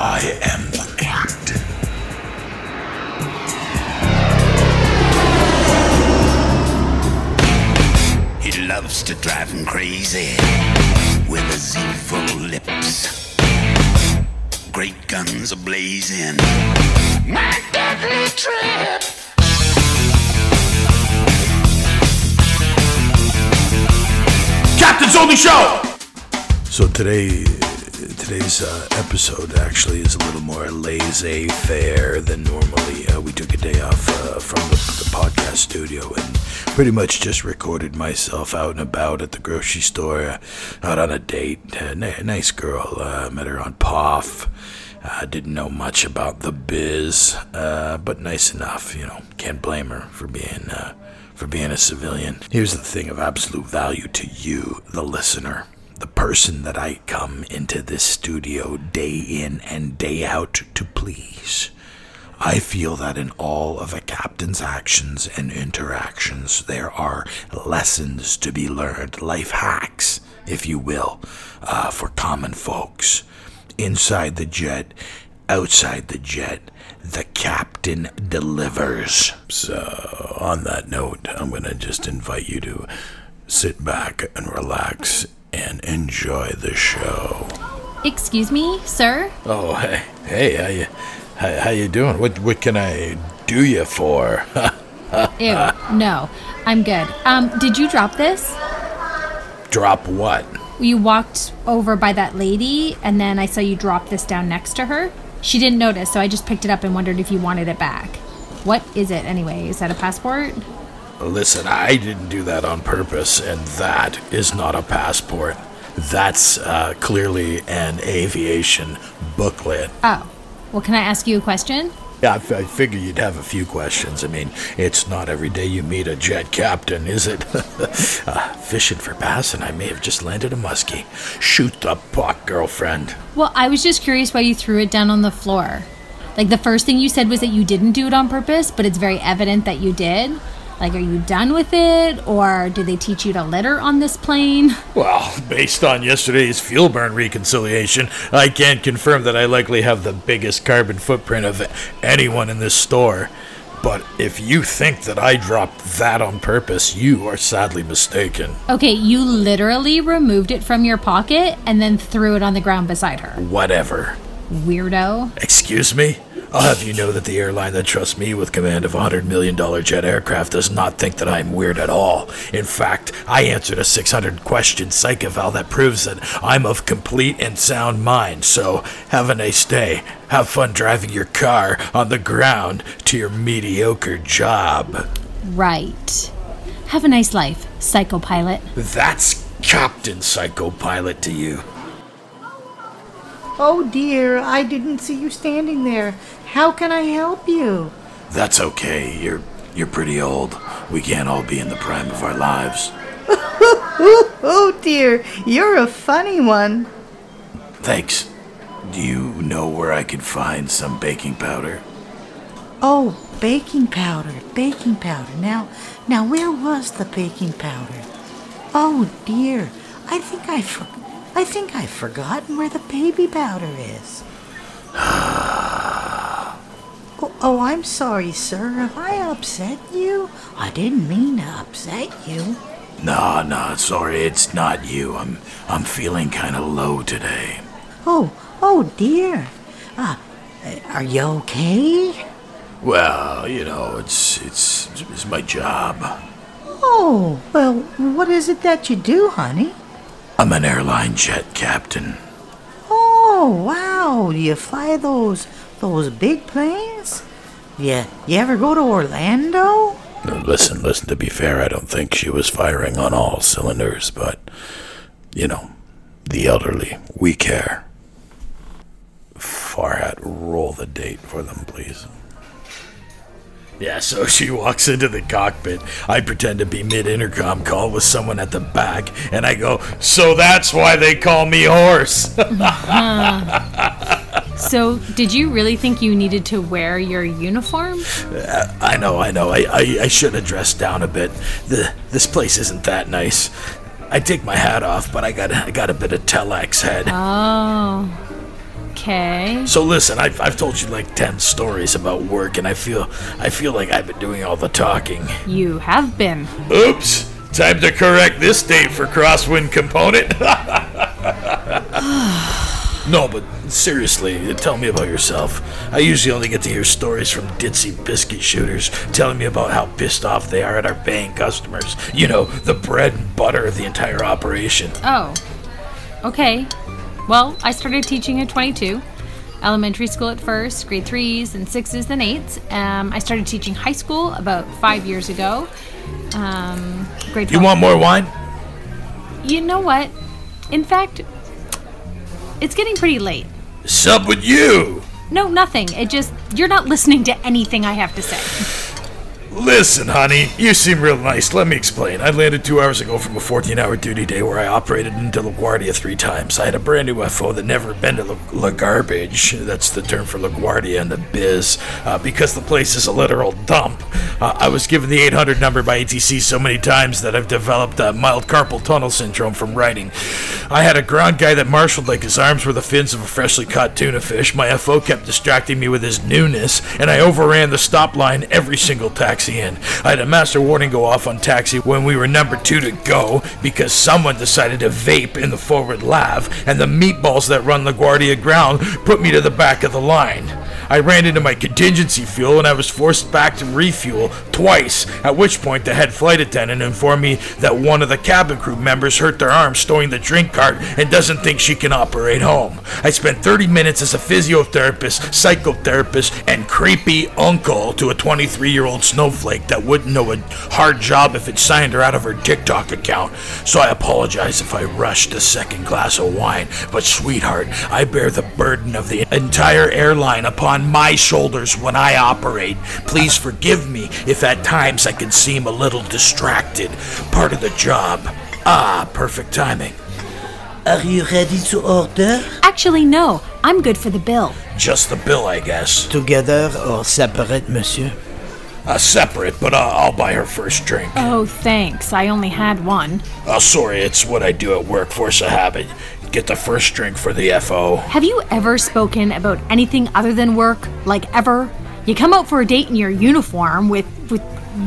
I am the captain. He loves to drive him crazy with his evil lips. Great guns are blazing. My deadly trip. Captain's Only Show! So today, today's uh, episode actually is a little more laissez-faire than normally. Uh, we took a day off uh, from the, the podcast studio and pretty much just recorded myself out and about at the grocery store, uh, out on a date. Uh, n- nice girl, uh, met her on POF. I didn't know much about the biz, but nice enough. You know, can't blame her for being for being a civilian. Here's the thing of absolute value to you, the listener, the person that I come into this studio day in and day out to please. I feel that in all of a captain's actions and interactions, there are lessons to be learned, life hacks, if you will, uh, for common folks. Inside the jet, outside the jet, the captain delivers. So, on that note, I'm going to just invite you to sit back and relax and enjoy the show. Excuse me, sir? Oh, hey, hey, how you, how, how you doing? What, what can I do you for? Ew, no, I'm good. Um, did you drop this? Drop what? You walked over by that lady, and then I saw you drop this down next to her. She didn't notice, so I just picked it up and wondered if you wanted it back. What is it anyway? Is that a passport? Listen, I didn't do that on purpose, and that is not a passport. That's uh, clearly an aviation booklet. Oh, well, can I ask you a question? Yeah, I, f- I figure you'd have a few questions. I mean, it's not every day you meet a jet captain, is it? uh, fishing for bass, and I may have just landed a muskie. Shoot the puck, girlfriend. Well, I was just curious why you threw it down on the floor. Like, the first thing you said was that you didn't do it on purpose, but it's very evident that you did. Like, are you done with it, or do they teach you to litter on this plane? Well, based on yesterday's fuel burn reconciliation, I can confirm that I likely have the biggest carbon footprint of anyone in this store. But if you think that I dropped that on purpose, you are sadly mistaken. Okay, you literally removed it from your pocket and then threw it on the ground beside her. Whatever. Weirdo. Excuse me? I'll have you know that the airline that trusts me with command of a $100 million jet aircraft does not think that I'm weird at all. In fact, I answered a 600 question psych eval that proves that I'm of complete and sound mind. So, have a nice day. Have fun driving your car on the ground to your mediocre job. Right. Have a nice life, psychopilot. That's Captain Psychopilot to you. Oh dear, I didn't see you standing there. How can I help you? That's okay. You're you're pretty old. We can't all be in the prime of our lives. Oh dear, you're a funny one. Thanks. Do you know where I could find some baking powder? Oh, baking powder, baking powder. Now, now where was the baking powder? Oh dear, I think I for- I think I've forgotten where the baby powder is. oh, oh, I'm sorry, sir. Have I upset you? I didn't mean to upset you. No, no, sorry, it's not you. I'm I'm feeling kind of low today. Oh, oh dear. Ah, uh, are you okay? Well, you know, it's it's it's my job. Oh, well, what is it that you do, honey? I'm an airline jet captain. Oh, wow. Do you fly those those big planes? Yeah, you ever go to Orlando? Now, Listen, listen, to be fair, I don't think she was firing on all cylinders, but, you know, the elderly, we care. Farhat, roll the date for them, please. Yeah, so she walks into the cockpit. I pretend to be mid intercom call with someone at the back, and I go, So that's why they call me horse. Uh-huh. So, did you really think you needed to wear your uniform? Uh, I know, I know. I, I, I should have dressed down a bit. The this place isn't that nice. I take my hat off, but I got I got a bit of telex head. Oh. Okay. So listen, I've, I've told you like ten stories about work, and I feel I feel like I've been doing all the talking. You have been. Oops! Time to correct this date for crosswind component. no, but seriously, tell me about yourself. I usually only get to hear stories from ditzy biscuit shooters telling me about how pissed off they are at our paying customers. You know, the bread and butter of the entire operation. Oh. Okay. Well, I started teaching at 22. Elementary school at first, grade threes and sixes, and eights. Um, I started teaching high school about five years ago. Um, grade. You want more wine? You know what? In fact, it's getting pretty late. Sup with you? No, nothing. It just you're not listening to anything I have to say. Listen, honey, you seem real nice. Let me explain. I landed two hours ago from a 14 hour duty day where I operated into LaGuardia three times. I had a brand new FO that never been to La, La Garbage. That's the term for LaGuardia in the biz. Uh, because the place is a literal dump. Uh, I was given the 800 number by ATC so many times that I've developed uh, mild carpal tunnel syndrome from writing. I had a ground guy that marshaled like his arms were the fins of a freshly caught tuna fish. My FO kept distracting me with his newness, and I overran the stop line every single taxi in. I had a master warning go off on taxi when we were number two to go because someone decided to vape in the forward lav, and the meatballs that run LaGuardia ground put me to the back of the line. I ran into my contingency fuel and I was forced back to refuel twice, at which point the head flight attendant informed me that one of the cabin crew members hurt their arm stowing the drink cart and doesn't think she can operate home. I spent 30 minutes as a physiotherapist, psychotherapist, and creepy uncle to a 23 year old snowflake that wouldn't know a hard job if it signed her out of her TikTok account. So I apologize if I rushed a second glass of wine, but sweetheart, I bear the burden of the entire airline upon my shoulders when I operate. Please forgive me if at times I can seem a little distracted. Part of the job. Ah, perfect timing. Are you ready to order? Actually, no. I'm good for the bill. Just the bill, I guess. Together or separate, monsieur? Uh, separate, but uh, I'll buy her first drink. Oh, thanks. I only had one. Oh, sorry, it's what I do at work, force a habit. Get the first drink for the FO. Have you ever spoken about anything other than work? Like ever? You come out for a date in your uniform with with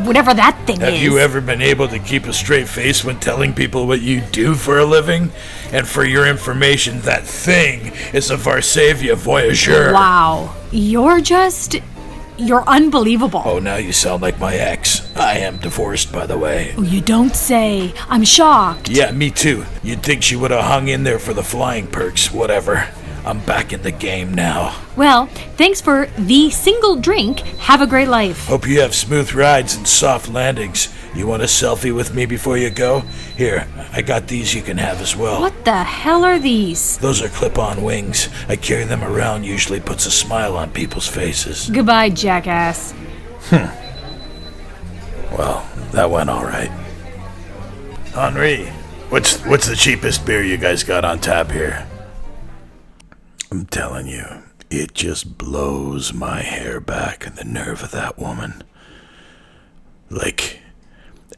whatever that thing Have is. Have you ever been able to keep a straight face when telling people what you do for a living? And for your information, that thing is a Varsavia Voyageur. Wow. You're just you're unbelievable. Oh, now you sound like my ex. I am divorced, by the way. Oh, you don't say. I'm shocked. Yeah, me too. You'd think she would have hung in there for the flying perks, whatever. I'm back in the game now. Well, thanks for the single drink. Have a great life. Hope you have smooth rides and soft landings. You want a selfie with me before you go? Here, I got these you can have as well. What the hell are these? Those are clip on wings. I carry them around, usually puts a smile on people's faces. Goodbye, jackass. Hmm. Well, that went all right. Henri, what's what's the cheapest beer you guys got on tap here? I'm telling you, it just blows my hair back and the nerve of that woman. Like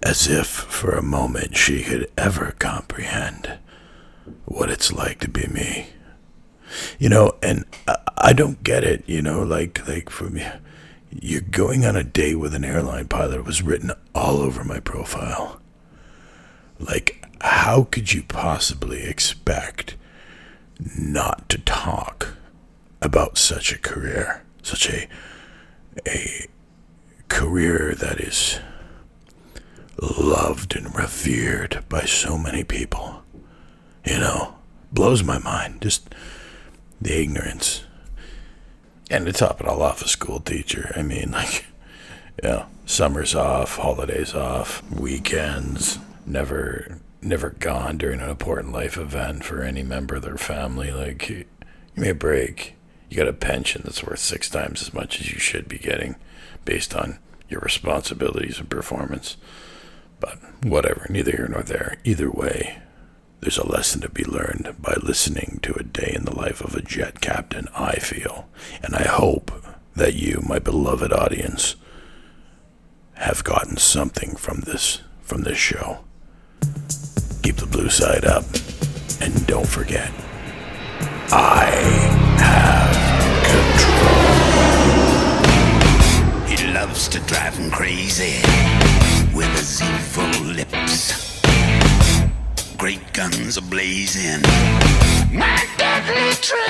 as if for a moment she could ever comprehend what it's like to be me. You know, and I, I don't get it, you know, like like for me you're going on a date with an airline pilot was written all over my profile. Like, how could you possibly expect not to talk about such a career? Such a a career that is loved and revered by so many people. You know, blows my mind. Just the ignorance. And to top it all off, a school teacher. I mean, like, you know, summers off, holidays off, weekends, never, never gone during an important life event for any member of their family. Like, give me a break. You got a pension that's worth six times as much as you should be getting based on your responsibilities and performance. But whatever, neither here nor there. Either way, there's a lesson to be learned by listening to a day in the life of a jet captain, I feel. And I hope that you, my beloved audience, have gotten something from this from this show. Keep the blue side up and don't forget I guns blazing. My deadly.